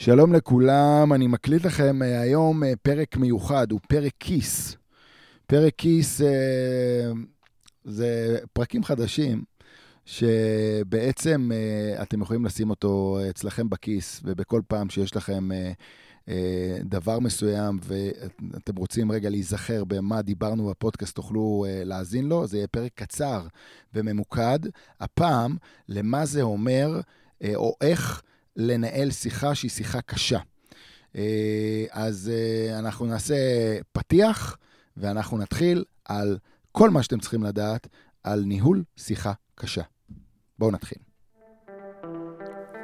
שלום לכולם, אני מקליט לכם אה, היום אה, פרק מיוחד, הוא פרק כיס. פרק כיס אה, זה פרקים חדשים, שבעצם אתם יכולים לשים אותו אצלכם בכיס, ובכל פעם שיש לכם דבר מסוים ואתם רוצים רגע להיזכר במה דיברנו בפודקאסט, תוכלו להאזין לו. זה יהיה פרק קצר וממוקד. הפעם, למה זה אומר, או איך... לנהל שיחה שהיא שיחה קשה. אה, אז אה, אנחנו נעשה פתיח, ואנחנו נתחיל על כל מה שאתם צריכים לדעת על ניהול שיחה קשה. בואו נתחיל.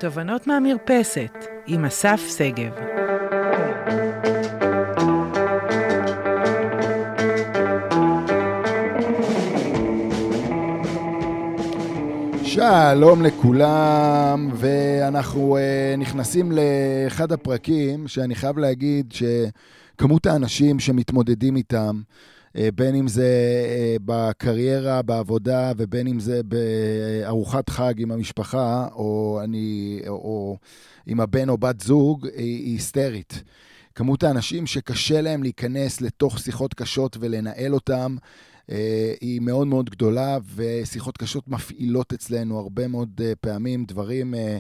תובנות מהמרפסת עם אסף שגב. שלום לכולם, ואנחנו uh, נכנסים לאחד הפרקים שאני חייב להגיד שכמות האנשים שמתמודדים איתם, uh, בין אם זה uh, בקריירה, בעבודה, ובין אם זה בארוחת חג עם המשפחה, או, אני, או, או עם הבן או בת זוג, היא, היא היסטרית. כמות האנשים שקשה להם להיכנס לתוך שיחות קשות ולנהל אותם, היא מאוד מאוד גדולה, ושיחות קשות מפעילות אצלנו הרבה מאוד אה, פעמים דברים אה,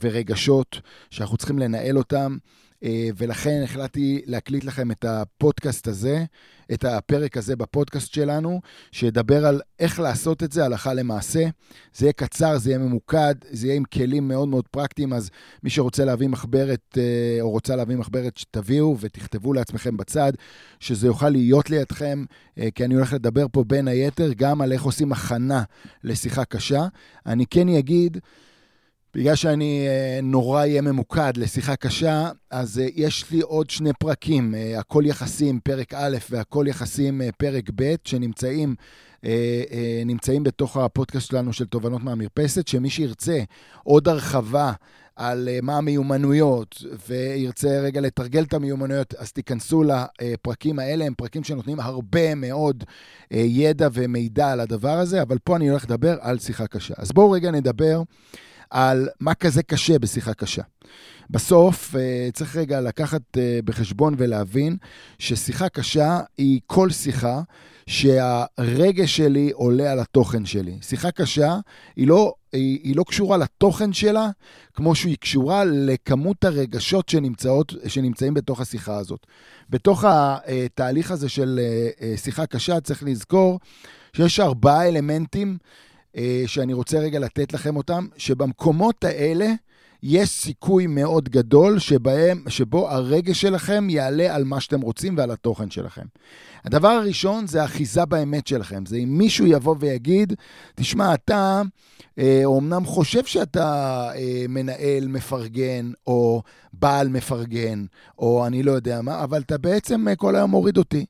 ורגשות שאנחנו צריכים לנהל אותם. אה, ולכן החלטתי להקליט לכם את הפודקאסט הזה, את הפרק הזה בפודקאסט שלנו, שידבר על איך לעשות את זה הלכה למעשה. זה יהיה קצר, זה יהיה ממוקד, זה יהיה עם כלים מאוד מאוד פרקטיים, אז מי שרוצה להביא מחברת אה, או רוצה להביא מחברת, תביאו ותכתבו לעצמכם בצד, שזה יוכל להיות לידכם, אה, כי אני הולך לדבר פה בין היתר גם על איך עושים הכנה לשיחה קשה. אני כן אגיד... בגלל שאני אה, נורא אהיה ממוקד לשיחה קשה, אז אה, יש לי עוד שני פרקים, אה, הכל יחסים, פרק א' והכל יחסים, פרק ב', שנמצאים נמצאים בתוך הפודקאסט שלנו של תובנות מהמרפסת, שמי שירצה עוד הרחבה על מה המיומנויות, וירצה רגע לתרגל את המיומנויות, אז תיכנסו לפרקים האלה, הם פרקים שנותנים הרבה מאוד ידע ומידע על הדבר הזה, אבל פה אני הולך לדבר על שיחה קשה. אז בואו רגע נדבר. על מה כזה קשה בשיחה קשה. בסוף אה, צריך רגע לקחת אה, בחשבון ולהבין ששיחה קשה היא כל שיחה שהרגש שלי עולה על התוכן שלי. שיחה קשה היא לא, היא, היא לא קשורה לתוכן שלה, כמו שהיא קשורה לכמות הרגשות שנמצאות, שנמצאים בתוך השיחה הזאת. בתוך התהליך הזה של אה, שיחה קשה צריך לזכור שיש ארבעה אלמנטים שאני רוצה רגע לתת לכם אותם, שבמקומות האלה יש סיכוי מאוד גדול שבהם, שבו הרגש שלכם יעלה על מה שאתם רוצים ועל התוכן שלכם. הדבר הראשון זה אחיזה באמת שלכם. זה אם מישהו יבוא ויגיד, תשמע, אתה אה, אומנם חושב שאתה אה, מנהל מפרגן, או בעל מפרגן, או אני לא יודע מה, אבל אתה בעצם אה, כל היום מוריד אותי.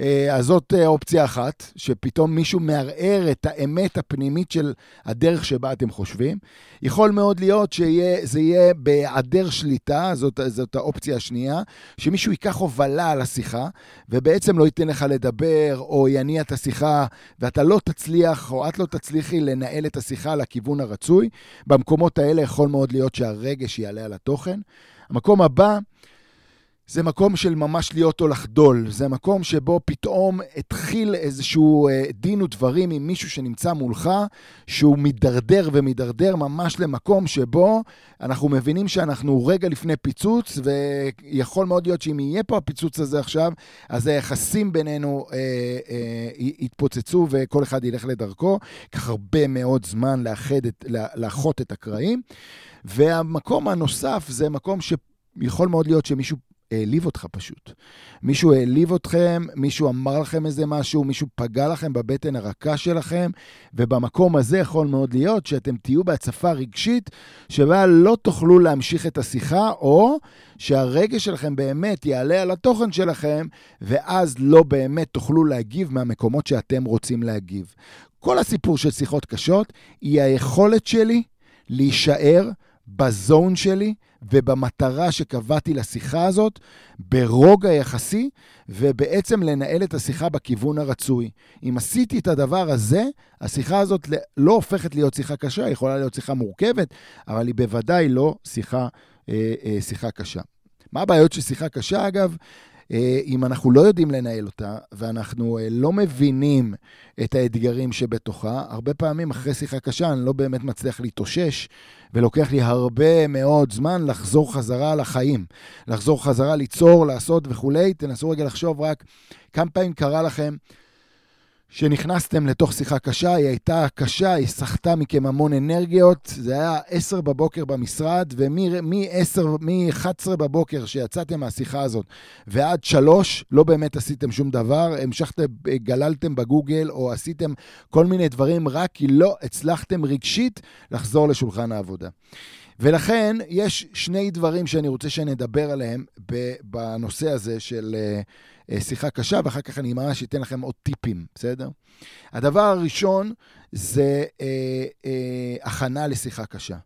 אה, אז זאת אה, אופציה אחת, שפתאום מישהו מערער את האמת הפנימית של הדרך שבה אתם חושבים. יכול מאוד להיות שזה יהיה בהיעדר שליטה, זאת, זאת האופציה השנייה, שמישהו ייקח הובלה על השיחה, ובעצם לא ייתן לך לדבר, או יניע את השיחה, ואתה לא תצליח, או את לא תצליחי לנהל את השיחה לכיוון הרצוי. במקומות האלה יכול מאוד להיות שהרגש יעלה על התוכן. המקום הבא, זה מקום של ממש להיות או לחדול. זה מקום שבו פתאום התחיל איזשהו אה, דין ודברים עם מישהו שנמצא מולך, שהוא מידרדר ומידרדר ממש למקום שבו אנחנו מבינים שאנחנו רגע לפני פיצוץ, ויכול מאוד להיות שאם יהיה פה הפיצוץ הזה עכשיו, אז היחסים בינינו אה, אה, יתפוצצו וכל אחד ילך לדרכו. ייקח הרבה מאוד זמן לאחד את, לאחות את הקרעים. והמקום הנוסף זה מקום שיכול מאוד להיות שמישהו העליב אותך פשוט. מישהו העליב אתכם, מישהו אמר לכם איזה משהו, מישהו פגע לכם בבטן הרכה שלכם, ובמקום הזה יכול מאוד להיות שאתם תהיו בהצפה רגשית שבה לא תוכלו להמשיך את השיחה, או שהרגש שלכם באמת יעלה על התוכן שלכם, ואז לא באמת תוכלו להגיב מהמקומות שאתם רוצים להגיב. כל הסיפור של שיחות קשות היא היכולת שלי להישאר בזון שלי ובמטרה שקבעתי לשיחה הזאת, ברוגע יחסי, ובעצם לנהל את השיחה בכיוון הרצוי. אם עשיתי את הדבר הזה, השיחה הזאת לא הופכת להיות שיחה קשה, היא יכולה להיות שיחה מורכבת, אבל היא בוודאי לא שיחה, אה, אה, שיחה קשה. מה הבעיות של שיחה קשה, אגב? אה, אם אנחנו לא יודעים לנהל אותה, ואנחנו אה, לא מבינים את האתגרים שבתוכה, הרבה פעמים אחרי שיחה קשה אני לא באמת מצליח להתאושש, ולוקח לי הרבה מאוד זמן לחזור חזרה לחיים. לחזור חזרה ליצור, לעשות וכולי. תנסו רגע לחשוב רק כמה פעמים קרה לכם שנכנסתם לתוך שיחה קשה, היא הייתה קשה, היא סחטה מכם המון אנרגיות, זה היה 10 בבוקר במשרד, ומ-11 בבוקר שיצאתם מהשיחה הזאת ועד 3, לא באמת עשיתם שום דבר, המשכתם, גללתם בגוגל או עשיתם כל מיני דברים, רק כי לא הצלחתם רגשית לחזור לשולחן העבודה. ולכן יש שני דברים שאני רוצה שנדבר עליהם בנושא הזה של אה, שיחה קשה, ואחר כך אני ממש אתן לכם עוד טיפים, בסדר? הדבר הראשון זה אה, אה, הכנה לשיחה קשה.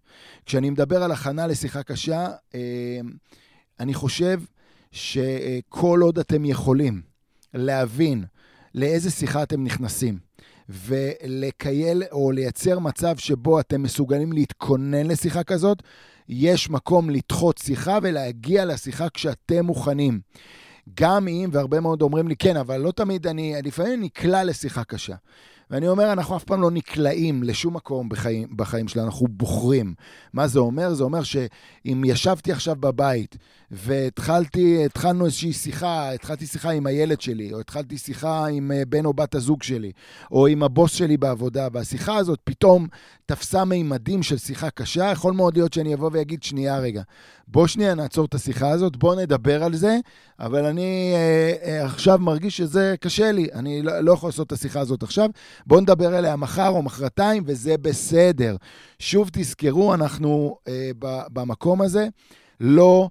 כשאני מדבר על הכנה לשיחה קשה, אה, אני חושב שכל עוד אתם יכולים להבין לאיזה שיחה אתם נכנסים, ולקייל או לייצר מצב שבו אתם מסוגלים להתכונן לשיחה כזאת, יש מקום לדחות שיחה ולהגיע לשיחה כשאתם מוכנים. גם אם, והרבה מאוד אומרים לי, כן, אבל לא תמיד אני, לפעמים נקלע לשיחה קשה. ואני אומר, אנחנו אף פעם לא נקלעים לשום מקום בחיים, בחיים שלנו, אנחנו בוחרים. מה זה אומר? זה אומר שאם ישבתי עכשיו בבית והתחלתי, התחלנו איזושהי שיחה, התחלתי שיחה עם הילד שלי, או התחלתי שיחה עם אה, בן או בת הזוג שלי, או עם הבוס שלי בעבודה, והשיחה הזאת פתאום תפסה מימדים של שיחה קשה, יכול מאוד להיות שאני אבוא ואגיד, שנייה רגע, בוא שנייה נעצור את השיחה הזאת, בוא נדבר על זה, אבל אני אה, אה, עכשיו מרגיש שזה קשה לי, אני לא, לא יכול לעשות את השיחה הזאת עכשיו, בוא נדבר עליה מחר או מחרתיים, וזה בסדר. שוב, תזכרו, אנחנו אה, במקום הזה לא...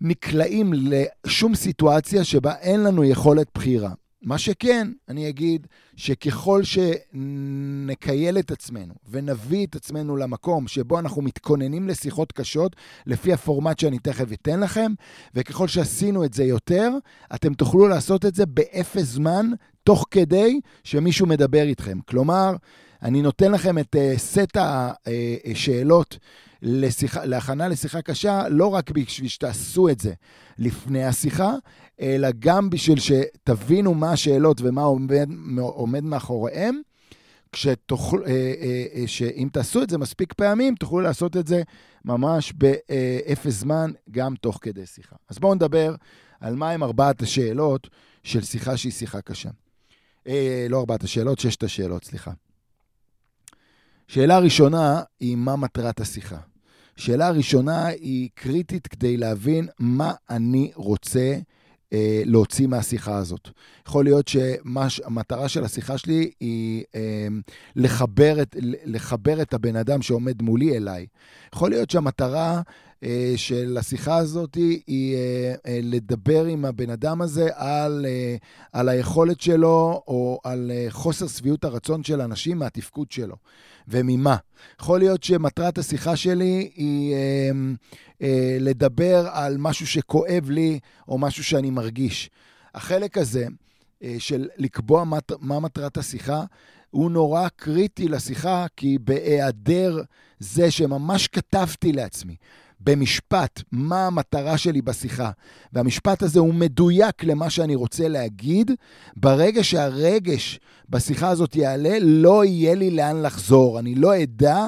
נקלעים לשום סיטואציה שבה אין לנו יכולת בחירה. מה שכן, אני אגיד שככל שנקייל את עצמנו ונביא את עצמנו למקום שבו אנחנו מתכוננים לשיחות קשות, לפי הפורמט שאני תכף אתן לכם, וככל שעשינו את זה יותר, אתם תוכלו לעשות את זה באפס זמן, תוך כדי שמישהו מדבר איתכם. כלומר, אני נותן לכם את uh, סט השאלות uh, לשיחה, להכנה לשיחה קשה, לא רק בשביל שתעשו את זה לפני השיחה, אלא גם בשביל שתבינו מה השאלות ומה עומד, עומד מאחוריהם. כשתוכל, אה, אה, אה, שאם תעשו את זה מספיק פעמים, תוכלו לעשות את זה ממש באפס זמן, גם תוך כדי שיחה. אז בואו נדבר על מהם ארבעת השאלות של שיחה שהיא שיחה קשה. לא ארבעת השאלות, ששת השאלות, סליחה. שאלה ראשונה היא מה מטרת השיחה. שאלה ראשונה היא קריטית כדי להבין מה אני רוצה אה, להוציא מהשיחה הזאת. יכול להיות שהמטרה של השיחה שלי היא אה, לחבר, את, לחבר את הבן אדם שעומד מולי אליי. יכול להיות שהמטרה אה, של השיחה הזאת היא אה, אה, לדבר עם הבן אדם הזה על, על היכולת שלו או על חוסר שביעות הרצון של אנשים מהתפקוד שלו. וממה. יכול להיות שמטרת השיחה שלי היא אה, אה, לדבר על משהו שכואב לי או משהו שאני מרגיש. החלק הזה אה, של לקבוע מת, מה מטרת השיחה, הוא נורא קריטי לשיחה, כי בהיעדר זה שממש כתבתי לעצמי במשפט מה המטרה שלי בשיחה, והמשפט הזה הוא מדויק למה שאני רוצה להגיד, ברגע שהרגש בשיחה הזאת יעלה, לא יהיה לי לאן לחזור. אני לא אדע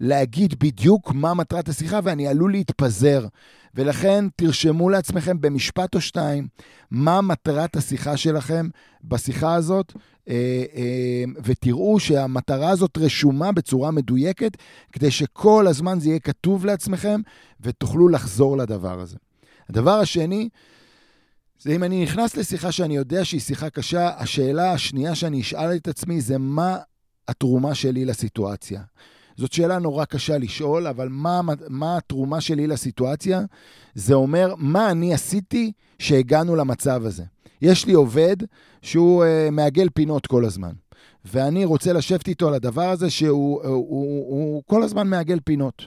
להגיד בדיוק מה מטרת השיחה ואני עלול להתפזר. ולכן תרשמו לעצמכם במשפט או שתיים מה מטרת השיחה שלכם בשיחה הזאת, אה, אה, ותראו שהמטרה הזאת רשומה בצורה מדויקת, כדי שכל הזמן זה יהיה כתוב לעצמכם ותוכלו לחזור לדבר הזה. הדבר השני, זה אם אני נכנס לשיחה שאני יודע שהיא שיחה קשה, השאלה השנייה שאני אשאל את עצמי זה מה התרומה שלי לסיטואציה. זאת שאלה נורא קשה לשאול, אבל מה, מה התרומה שלי לסיטואציה? זה אומר, מה אני עשיתי שהגענו למצב הזה. יש לי עובד שהוא uh, מעגל פינות כל הזמן. ואני רוצה לשבת איתו על הדבר הזה שהוא הוא, הוא, הוא כל הזמן מעגל פינות.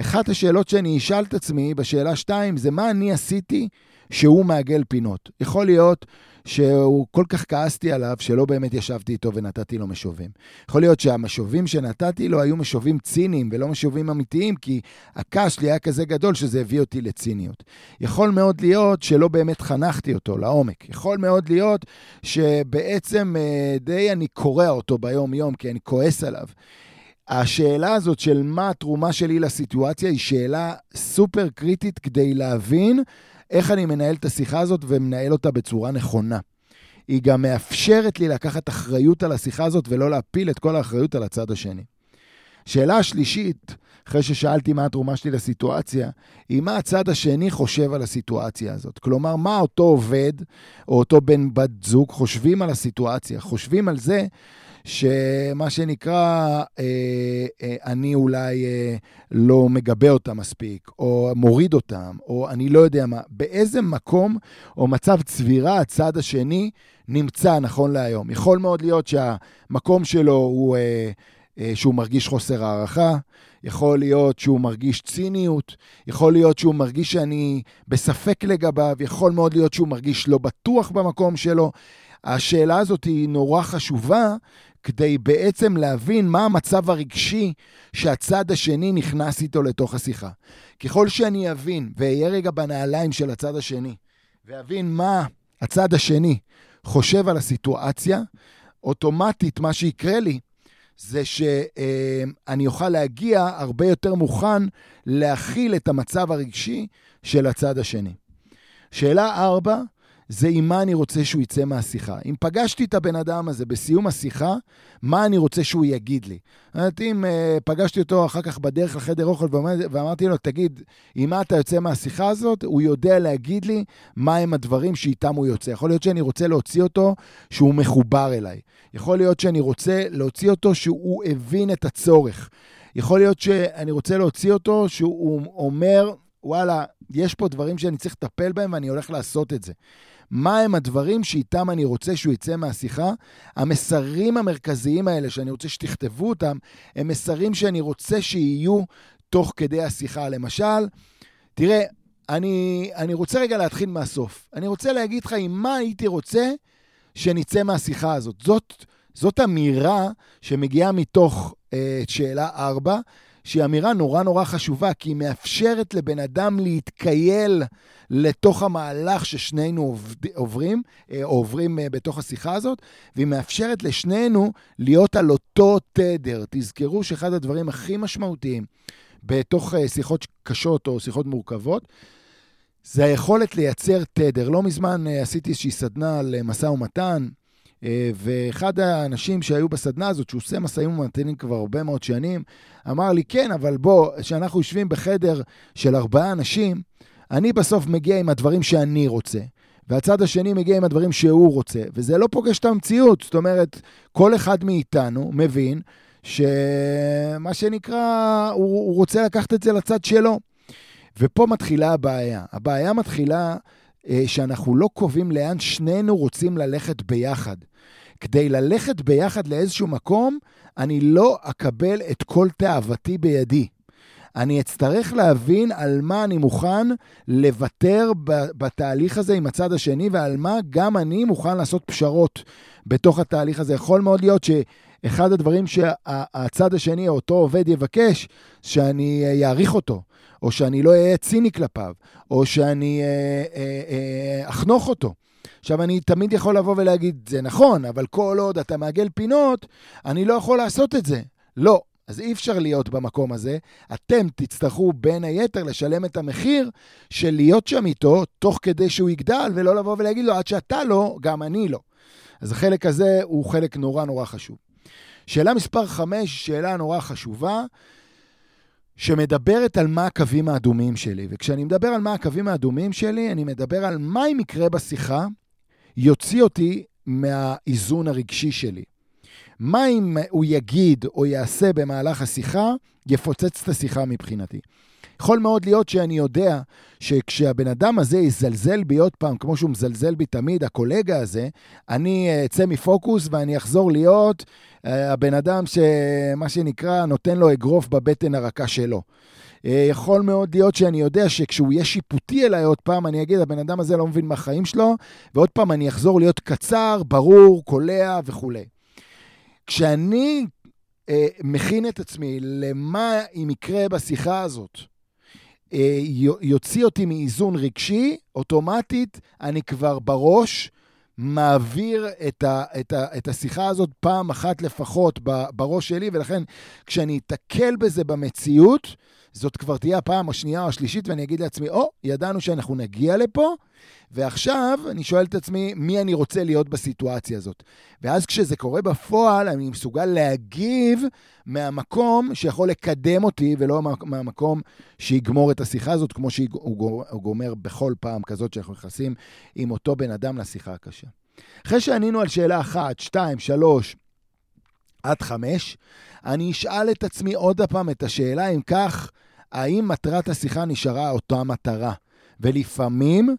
אחת השאלות שאני אשאל את עצמי בשאלה 2 זה מה אני עשיתי שהוא מעגל פינות. יכול להיות שהוא כל כך כעסתי עליו, שלא באמת ישבתי איתו ונתתי לו משובים. יכול להיות שהמשובים שנתתי לו היו משובים ציניים ולא משובים אמיתיים, כי הכעס שלי היה כזה גדול שזה הביא אותי לציניות. יכול מאוד להיות שלא באמת חנכתי אותו לעומק. יכול מאוד להיות שבעצם אה, די אני קורע אותו ביום-יום, כי אני כועס עליו. השאלה הזאת של מה התרומה שלי לסיטואציה היא שאלה סופר קריטית כדי להבין איך אני מנהל את השיחה הזאת ומנהל אותה בצורה נכונה. היא גם מאפשרת לי לקחת אחריות על השיחה הזאת ולא להפיל את כל האחריות על הצד השני. שאלה השלישית, אחרי ששאלתי מה התרומה שלי לסיטואציה, היא מה הצד השני חושב על הסיטואציה הזאת. כלומר, מה אותו עובד או אותו בן בת זוג חושבים על הסיטואציה, חושבים על זה שמה שנקרא, אה, אה, אני אולי אה, לא מגבה אותם מספיק, או מוריד אותם, או אני לא יודע מה, באיזה מקום או מצב צבירה הצד השני נמצא נכון להיום. יכול מאוד להיות שהמקום שלו הוא אה, אה, שהוא מרגיש חוסר הערכה, יכול להיות שהוא מרגיש ציניות, יכול להיות שהוא מרגיש שאני בספק לגביו, יכול מאוד להיות שהוא מרגיש לא בטוח במקום שלו. השאלה הזאת היא נורא חשובה, כדי בעצם להבין מה המצב הרגשי שהצד השני נכנס איתו לתוך השיחה. ככל שאני אבין, ואהיה רגע בנעליים של הצד השני, ואבין מה הצד השני חושב על הסיטואציה, אוטומטית מה שיקרה לי זה שאני אוכל להגיע הרבה יותר מוכן להכיל את המצב הרגשי של הצד השני. שאלה ארבע, זה עם מה אני רוצה שהוא יצא מהשיחה. אם פגשתי את הבן אדם הזה בסיום השיחה, מה אני רוצה שהוא יגיד לי. זאת אם uh, פגשתי אותו אחר כך בדרך לחדר אוכל ואמרתי לו, תגיד, עם מה אתה יוצא מהשיחה הזאת? הוא יודע להגיד לי מה הם הדברים שאיתם הוא יוצא. יכול להיות שאני רוצה להוציא אותו שהוא מחובר אליי. יכול להיות שאני רוצה להוציא אותו שהוא הבין את הצורך. יכול להיות שאני רוצה להוציא אותו שהוא אומר, וואלה, יש פה דברים שאני צריך לטפל בהם ואני הולך לעשות את זה. מה הם הדברים שאיתם אני רוצה שהוא יצא מהשיחה. המסרים המרכזיים האלה שאני רוצה שתכתבו אותם, הם מסרים שאני רוצה שיהיו תוך כדי השיחה. למשל, תראה, אני, אני רוצה רגע להתחיל מהסוף. אני רוצה להגיד לך עם מה הייתי רוצה שנצא מהשיחה הזאת. זאת, זאת אמירה שמגיעה מתוך אה, שאלה 4, שהיא אמירה נורא נורא חשובה, כי היא מאפשרת לבן אדם להתקייל לתוך המהלך ששנינו עוברים, או אה, עוברים אה, בתוך השיחה הזאת, והיא מאפשרת לשנינו להיות על אותו תדר. תזכרו שאחד הדברים הכי משמעותיים בתוך אה, שיחות קשות או שיחות מורכבות, זה היכולת לייצר תדר. לא מזמן עשיתי איזושהי סדנה על משא ומתן, ואחד האנשים שהיו בסדנה הזאת, שהוא עושה משאים ומתנים כבר הרבה מאוד שנים, אמר לי, כן, אבל בוא, כשאנחנו יושבים בחדר של ארבעה אנשים, אני בסוף מגיע עם הדברים שאני רוצה. והצד השני מגיע עם הדברים שהוא רוצה, וזה לא פוגש את המציאות. זאת אומרת, כל אחד מאיתנו מבין שמה שנקרא, הוא, הוא רוצה לקחת את זה לצד שלו. ופה מתחילה הבעיה. הבעיה מתחילה אה, שאנחנו לא קובעים לאן שנינו רוצים ללכת ביחד. כדי ללכת ביחד לאיזשהו מקום, אני לא אקבל את כל תאוותי בידי. אני אצטרך להבין על מה אני מוכן לוותר בתהליך הזה עם הצד השני, ועל מה גם אני מוכן לעשות פשרות בתוך התהליך הזה. יכול מאוד להיות שאחד הדברים שהצד השני, אותו עובד, יבקש, שאני אעריך אותו, או שאני לא אהיה ציני כלפיו, או שאני אה, אה, אה, אחנוך אותו. עכשיו, אני תמיד יכול לבוא ולהגיד, זה נכון, אבל כל עוד אתה מעגל פינות, אני לא יכול לעשות את זה. לא. אז אי אפשר להיות במקום הזה. אתם תצטרכו בין היתר לשלם את המחיר של להיות שם איתו, תוך כדי שהוא יגדל, ולא לבוא ולהגיד לו, עד שאתה לא, גם אני לא. אז החלק הזה הוא חלק נורא נורא חשוב. שאלה מספר 5, שאלה נורא חשובה, שמדברת על מה הקווים האדומים שלי. וכשאני מדבר על מה הקווים האדומים שלי, אני מדבר על מה אם יקרה בשיחה יוציא אותי מהאיזון הרגשי שלי. מה אם הוא יגיד או יעשה במהלך השיחה, יפוצץ את השיחה מבחינתי. יכול מאוד להיות שאני יודע שכשהבן אדם הזה יזלזל בי עוד פעם, כמו שהוא מזלזל בי תמיד, הקולגה הזה, אני אה, אצא מפוקוס ואני אחזור להיות אה, הבן אדם שמה שנקרא, נותן לו אגרוף בבטן הרכה שלו. אה, יכול מאוד להיות שאני יודע שכשהוא יהיה שיפוטי אליי עוד פעם, אני אגיד, הבן אדם הזה לא מבין מהחיים שלו, ועוד פעם אני אחזור להיות קצר, ברור, קולע וכולי. כשאני אה, מכין את עצמי למה אם יקרה בשיחה הזאת, יוציא אותי מאיזון רגשי, אוטומטית אני כבר בראש מעביר את, ה, את, ה, את השיחה הזאת פעם אחת לפחות בראש שלי, ולכן כשאני אתקל בזה במציאות, זאת כבר תהיה הפעם השנייה או השלישית, ואני אגיד לעצמי, או, oh, ידענו שאנחנו נגיע לפה, ועכשיו אני שואל את עצמי, מי אני רוצה להיות בסיטואציה הזאת? ואז כשזה קורה בפועל, אני מסוגל להגיב מהמקום שיכול לקדם אותי, ולא מהמקום שיגמור את השיחה הזאת, כמו שהוא גומר בכל פעם כזאת שאנחנו נכנסים עם אותו בן אדם לשיחה הקשה. אחרי שענינו על שאלה אחת, שתיים, שלוש, עד חמש, אני אשאל את עצמי עוד הפעם את השאלה, אם כך, האם מטרת השיחה נשארה אותה מטרה? ולפעמים,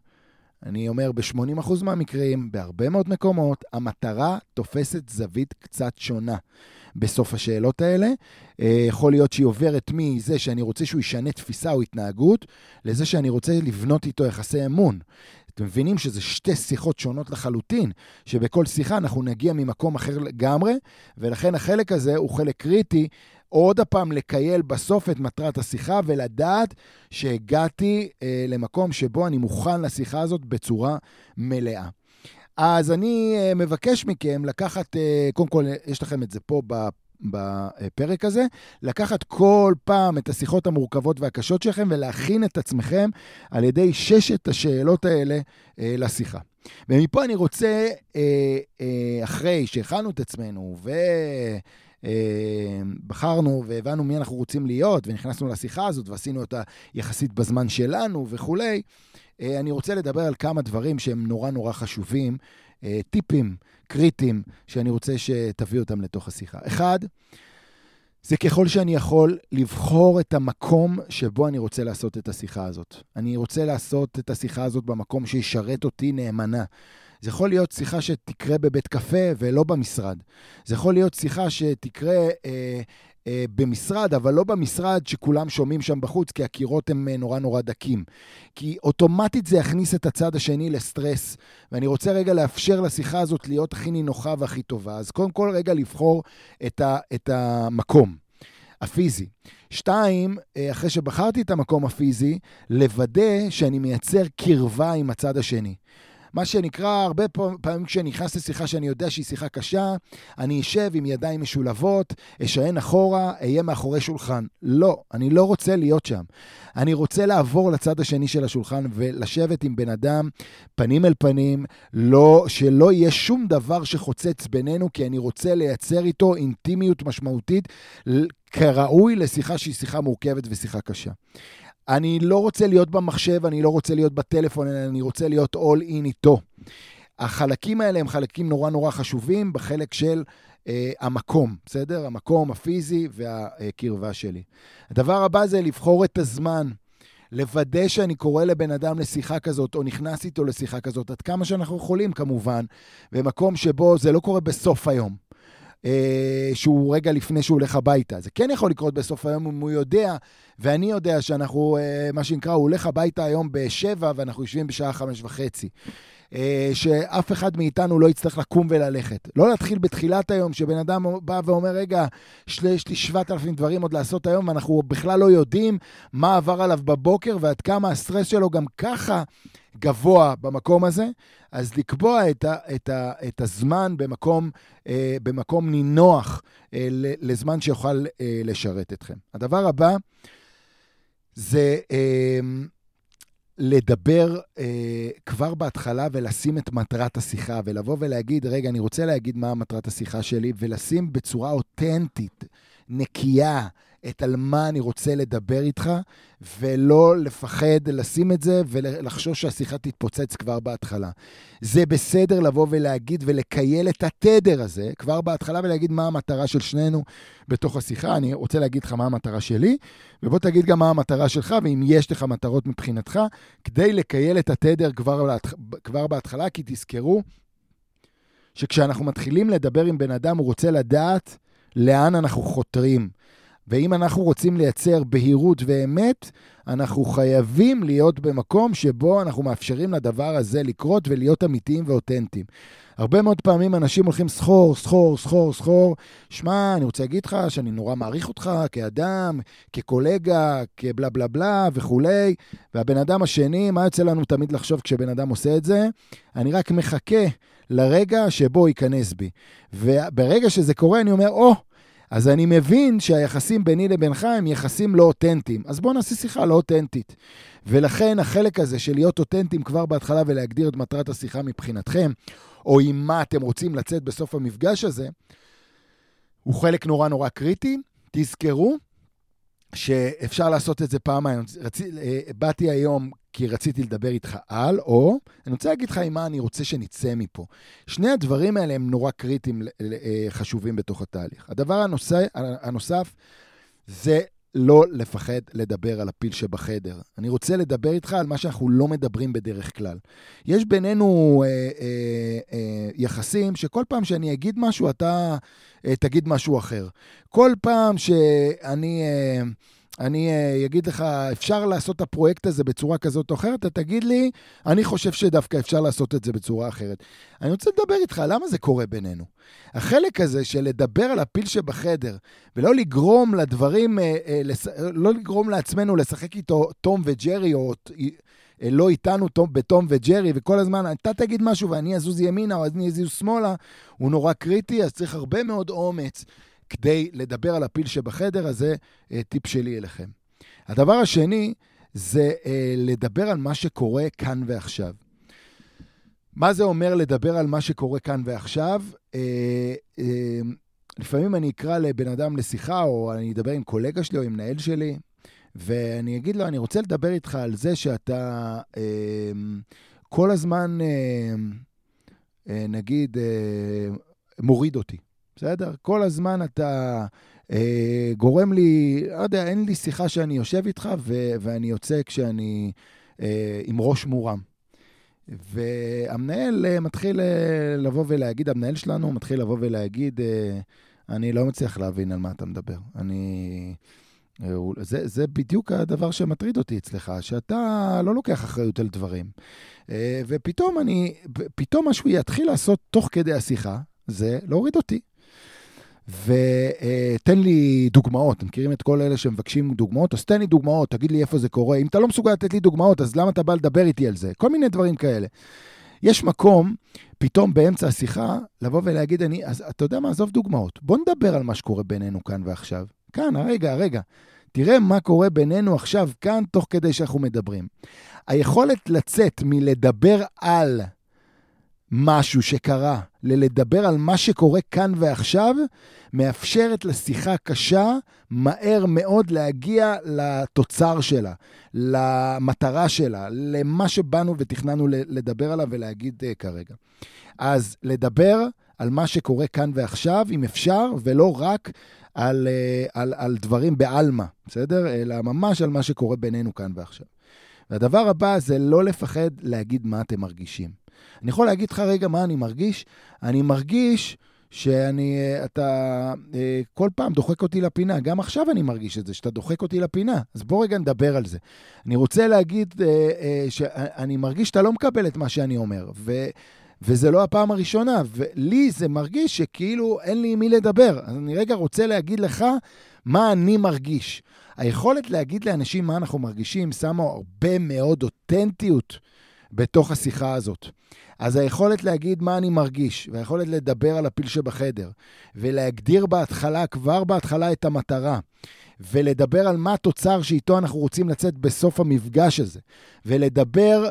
אני אומר, ב-80% מהמקרים, בהרבה מאוד מקומות, המטרה תופסת זווית קצת שונה. בסוף השאלות האלה. אה, יכול להיות שהיא עוברת מזה שאני רוצה שהוא ישנה תפיסה או התנהגות, לזה שאני רוצה לבנות איתו יחסי אמון. אתם מבינים שזה שתי שיחות שונות לחלוטין, שבכל שיחה אנחנו נגיע ממקום אחר לגמרי, ולכן החלק הזה הוא חלק קריטי. עוד הפעם לקייל בסוף את מטרת השיחה ולדעת שהגעתי אה, למקום שבו אני מוכן לשיחה הזאת בצורה מלאה. אז אני אה, מבקש מכם לקחת, אה, קודם כל, יש לכם את זה פה בפרק הזה, לקחת כל פעם את השיחות המורכבות והקשות שלכם ולהכין את עצמכם על ידי ששת השאלות האלה אה, לשיחה. ומפה אני רוצה, אה, אה, אחרי שהכנו את עצמנו ו... בחרנו והבנו מי אנחנו רוצים להיות, ונכנסנו לשיחה הזאת ועשינו אותה יחסית בזמן שלנו וכולי, אני רוצה לדבר על כמה דברים שהם נורא נורא חשובים, טיפים קריטיים שאני רוצה שתביאו אותם לתוך השיחה. אחד, זה ככל שאני יכול לבחור את המקום שבו אני רוצה לעשות את השיחה הזאת. אני רוצה לעשות את השיחה הזאת במקום שישרת אותי נאמנה. זה יכול להיות שיחה שתקרה בבית קפה ולא במשרד. זה יכול להיות שיחה שתקרה אה, אה, במשרד, אבל לא במשרד שכולם שומעים שם בחוץ, כי הקירות הם אה, נורא נורא דקים. כי אוטומטית זה יכניס את הצד השני לסטרס, ואני רוצה רגע לאפשר לשיחה הזאת להיות הכי נינוחה והכי טובה. אז קודם כל רגע לבחור את, ה, את המקום. הפיזי. שתיים, אה, אחרי שבחרתי את המקום הפיזי, לוודא שאני מייצר קרבה עם הצד השני. מה שנקרא, הרבה פעמים כשאני נכנס לשיחה שאני יודע שהיא שיחה קשה, אני אשב עם ידיים משולבות, אשען אחורה, אהיה מאחורי שולחן. לא, אני לא רוצה להיות שם. אני רוצה לעבור לצד השני של השולחן ולשבת עם בן אדם פנים אל פנים, לא, שלא יהיה שום דבר שחוצץ בינינו, כי אני רוצה לייצר איתו אינטימיות משמעותית כראוי לשיחה שהיא שיחה מורכבת ושיחה קשה. אני לא רוצה להיות במחשב, אני לא רוצה להיות בטלפון, אני רוצה להיות all in איתו. החלקים האלה הם חלקים נורא נורא חשובים בחלק של אה, המקום, בסדר? המקום הפיזי והקרבה שלי. הדבר הבא זה לבחור את הזמן. לוודא שאני קורא לבן אדם לשיחה כזאת, או נכנס איתו לשיחה כזאת, עד כמה שאנחנו יכולים כמובן, במקום שבו זה לא קורה בסוף היום. אה, שהוא רגע לפני שהוא הולך הביתה. זה כן יכול לקרות בסוף היום אם הוא יודע, ואני יודע שאנחנו, אה, מה שנקרא, הוא הולך הביתה היום בשבע ואנחנו יושבים בשעה חמש וחצי. אה, שאף אחד מאיתנו לא יצטרך לקום וללכת. לא להתחיל בתחילת היום, שבן אדם בא ואומר, רגע, יש לי 7,000 דברים עוד לעשות היום, ואנחנו בכלל לא יודעים מה עבר עליו בבוקר ועד כמה הסטרס שלו גם ככה גבוה במקום הזה, אז לקבוע את, ה, את, ה, את הזמן במקום, אה, במקום נינוח אה, לזמן שיוכל אה, לשרת אתכם. הדבר הבא זה אה, לדבר אה, כבר בהתחלה ולשים את מטרת השיחה, ולבוא ולהגיד, רגע, אני רוצה להגיד מה מטרת השיחה שלי, ולשים בצורה אותנטית, נקייה, את על מה אני רוצה לדבר איתך, ולא לפחד לשים את זה ולחשוש שהשיחה תתפוצץ כבר בהתחלה. זה בסדר לבוא ולהגיד ולקייל את התדר הזה כבר בהתחלה ולהגיד מה המטרה של שנינו בתוך השיחה. אני רוצה להגיד לך מה המטרה שלי, ובוא תגיד גם מה המטרה שלך, ואם יש לך מטרות מבחינתך, כדי לקייל את התדר כבר, כבר בהתחלה, כי תזכרו שכשאנחנו מתחילים לדבר עם בן אדם, הוא רוצה לדעת לאן אנחנו חותרים. ואם אנחנו רוצים לייצר בהירות ואמת, אנחנו חייבים להיות במקום שבו אנחנו מאפשרים לדבר הזה לקרות ולהיות אמיתיים ואותנטיים. הרבה מאוד פעמים אנשים הולכים סחור, סחור, סחור, סחור. שמע, אני רוצה להגיד לך שאני נורא מעריך אותך כאדם, כקולגה, כבלה בלה בלה וכולי. והבן אדם השני, מה יוצא לנו תמיד לחשוב כשבן אדם עושה את זה? אני רק מחכה לרגע שבו ייכנס בי. וברגע שזה קורה, אני אומר, או, oh, אז אני מבין שהיחסים ביני לבינך הם יחסים לא אותנטיים. אז בואו נעשה שיחה לא אותנטית. ולכן החלק הזה של להיות אותנטיים כבר בהתחלה ולהגדיר את מטרת השיחה מבחינתכם, או עם מה אתם רוצים לצאת בסוף המפגש הזה, הוא חלק נורא נורא קריטי. תזכרו שאפשר לעשות את זה פעמיים. רצ... אה, באתי היום כי רציתי לדבר איתך על, או אני רוצה להגיד לך עם מה אני רוצה שנצא מפה. שני הדברים האלה הם נורא קריטיים, אה, חשובים בתוך התהליך. הדבר הנוסף, הנוסף זה לא לפחד לדבר על הפיל שבחדר. אני רוצה לדבר איתך על מה שאנחנו לא מדברים בדרך כלל. יש בינינו אה, אה, אה, יחסים שכל פעם שאני אגיד משהו, אתה אה, תגיד משהו אחר. כל פעם שאני... אה, אני אה, אגיד לך, אפשר לעשות את הפרויקט הזה בצורה כזאת או אחרת, אתה תגיד לי, אני חושב שדווקא אפשר לעשות את זה בצורה אחרת. אני רוצה לדבר איתך, למה זה קורה בינינו? החלק הזה של לדבר על הפיל שבחדר, ולא לגרום לדברים, אה, אה, לא לגרום לעצמנו לשחק איתו תום וג'רי, או לא איתנו תום, בתום וג'רי, וכל הזמן אתה תגיד משהו ואני אזוז ימינה או אני אזוז שמאלה, הוא נורא קריטי, אז צריך הרבה מאוד אומץ. כדי לדבר על הפיל שבחדר, הזה, אה, טיפ שלי אליכם. הדבר השני זה אה, לדבר על מה שקורה כאן ועכשיו. מה זה אומר לדבר על מה שקורה כאן ועכשיו? אה, לפעמים אני אקרא לבן אדם לשיחה, או אני אדבר עם קולגה שלי או עם מנהל שלי, ואני אגיד לו, אני רוצה לדבר איתך על זה שאתה אה, כל הזמן, אה, אה, נגיד, אה, מוריד אותי. בסדר? כל הזמן אתה אה, גורם לי, לא יודע, אין לי שיחה שאני יושב איתך ו- ואני יוצא כשאני אה, עם ראש מורם. והמנהל אה, מתחיל אה, לבוא ולהגיד, המנהל שלנו מתחיל לבוא ולהגיד, אה, אני לא מצליח להבין על מה אתה מדבר. אני... אה, זה, זה בדיוק הדבר שמטריד אותי אצלך, שאתה לא לוקח אחריות על דברים. אה, ופתאום אני, פתאום משהו יתחיל לעשות תוך כדי השיחה, זה להוריד אותי. ותן לי דוגמאות. אתם מכירים את כל אלה שמבקשים דוגמאות? אז תן לי דוגמאות, תגיד לי איפה זה קורה. אם אתה לא מסוגל לתת לי דוגמאות, אז למה אתה בא לדבר איתי על זה? כל מיני דברים כאלה. יש מקום, פתאום באמצע השיחה, לבוא ולהגיד, אני, אז אתה יודע מה, עזוב דוגמאות. בוא נדבר על מה שקורה בינינו כאן ועכשיו. כאן, הרגע, הרגע. תראה מה קורה בינינו עכשיו, כאן, תוך כדי שאנחנו מדברים. היכולת לצאת מלדבר על משהו שקרה, ללדבר על מה שקורה כאן ועכשיו, מאפשרת לשיחה קשה מהר מאוד להגיע לתוצר שלה, למטרה שלה, למה שבאנו ותכננו לדבר עליו ולהגיד uh, כרגע. אז לדבר על מה שקורה כאן ועכשיו, אם אפשר, ולא רק על, uh, על, על דברים בעלמא, בסדר? אלא ממש על מה שקורה בינינו כאן ועכשיו. והדבר הבא זה לא לפחד להגיד מה אתם מרגישים. אני יכול להגיד לך רגע מה אני מרגיש? אני מרגיש שאני, אתה אה, כל פעם דוחק אותי לפינה. גם עכשיו אני מרגיש את זה, שאתה דוחק אותי לפינה. אז בוא רגע נדבר על זה. אני רוצה להגיד אה, אה, שאני מרגיש שאתה לא מקבל את מה שאני אומר, ו... וזה לא הפעם הראשונה, ולי זה מרגיש שכאילו אין לי עם מי לדבר. אז אני רגע רוצה להגיד לך מה אני מרגיש. היכולת להגיד לאנשים מה אנחנו מרגישים שמה הרבה מאוד אותנטיות בתוך השיחה הזאת. אז היכולת להגיד מה אני מרגיש, והיכולת לדבר על הפיל שבחדר, ולהגדיר בהתחלה, כבר בהתחלה, את המטרה, ולדבר על מה התוצר שאיתו אנחנו רוצים לצאת בסוף המפגש הזה, ולדבר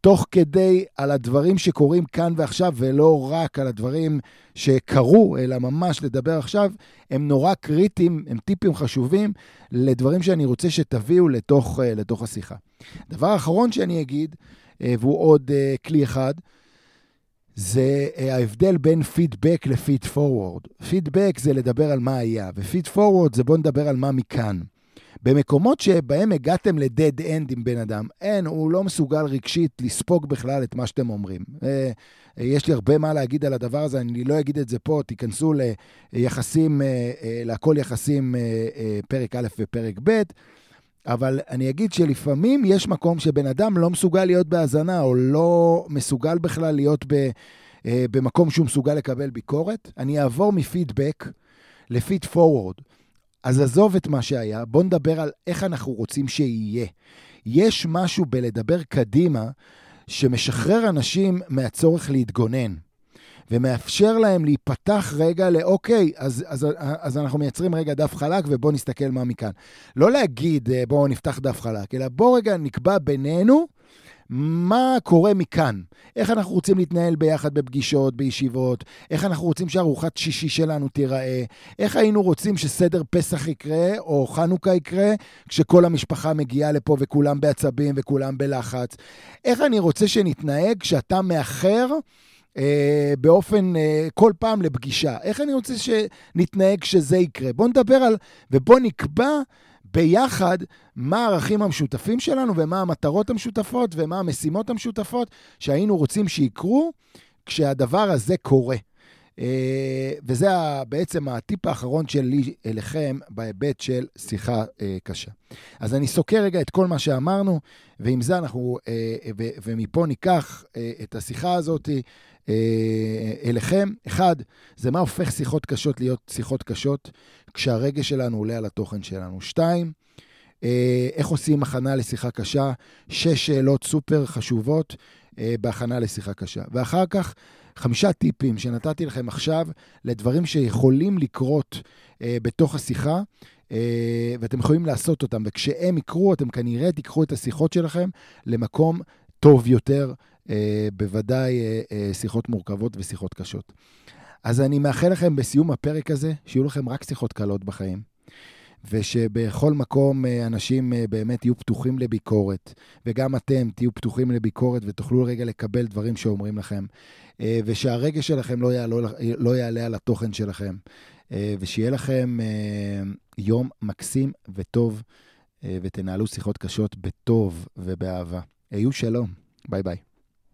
תוך כדי על הדברים שקורים כאן ועכשיו, ולא רק על הדברים שקרו, אלא ממש לדבר עכשיו, הם נורא קריטיים, הם טיפים חשובים לדברים שאני רוצה שתביאו לתוך, לתוך השיחה. דבר אחרון שאני אגיד, והוא עוד כלי אחד, זה ההבדל בין פידבק ל feedforward. פידבק זה לדבר על מה היה, ו feedforward זה בוא נדבר על מה מכאן. במקומות שבהם הגעתם ל dead end עם בן אדם, אין, הוא לא מסוגל רגשית לספוג בכלל את מה שאתם אומרים. אה, יש לי הרבה מה להגיד על הדבר הזה, אני לא אגיד את זה פה, תיכנסו ליחסים, אה, אה, להכל יחסים פרק א' ופרק ב', אבל אני אגיד שלפעמים יש מקום שבן אדם לא מסוגל להיות בהאזנה, או לא מסוגל בכלל להיות ב, במקום שהוא מסוגל לקבל ביקורת. אני אעבור מפידבק לפיד פורוורד. אז עזוב את מה שהיה, בוא נדבר על איך אנחנו רוצים שיהיה. יש משהו בלדבר קדימה שמשחרר אנשים מהצורך להתגונן, ומאפשר להם להיפתח רגע לאוקיי, אז, אז, אז אנחנו מייצרים רגע דף חלק ובואו נסתכל מה מכאן. לא להגיד אה, בואו נפתח דף חלק, אלא בואו רגע נקבע בינינו מה קורה מכאן? איך אנחנו רוצים להתנהל ביחד בפגישות, בישיבות? איך אנחנו רוצים שארוחת שישי שלנו תיראה? איך היינו רוצים שסדר פסח יקרה, או חנוכה יקרה, כשכל המשפחה מגיעה לפה וכולם בעצבים וכולם בלחץ? איך אני רוצה שנתנהג כשאתה מאחר? אה, באופן, אה, כל פעם לפגישה. איך אני רוצה שנתנהג כשזה יקרה? בואו נדבר על, ובואו נקבע ביחד מה הערכים המשותפים שלנו ומה המטרות המשותפות ומה המשימות המשותפות שהיינו רוצים שיקרו כשהדבר הזה קורה. אה, וזה בעצם הטיפ האחרון שלי אליכם בהיבט של שיחה אה, קשה. אז אני סוקר רגע את כל מה שאמרנו, ועם זה אנחנו, אה, ומפה ניקח את השיחה הזאת אליכם. אחד, זה מה הופך שיחות קשות להיות שיחות קשות, כשהרגש שלנו עולה על התוכן שלנו. שתיים, איך עושים הכנה לשיחה קשה? שש שאלות סופר חשובות בהכנה לשיחה קשה. ואחר כך, חמישה טיפים שנתתי לכם עכשיו לדברים שיכולים לקרות אה, בתוך השיחה, אה, ואתם יכולים לעשות אותם, וכשהם יקרו, אתם כנראה תיקחו את השיחות שלכם למקום טוב יותר, אה, בוודאי אה, אה, שיחות מורכבות ושיחות קשות. אז אני מאחל לכם בסיום הפרק הזה, שיהיו לכם רק שיחות קלות בחיים. ושבכל מקום אה, אנשים אה, באמת יהיו פתוחים לביקורת, וגם אתם תהיו פתוחים לביקורת ותוכלו רגע לקבל דברים שאומרים לכם, אה, ושהרגש שלכם לא יעלה, לא יעלה על התוכן שלכם, ושיהיה לכם יום מקסים וטוב, ותנהלו שיחות קשות בטוב ובאהבה. היו שלום, ביי ביי.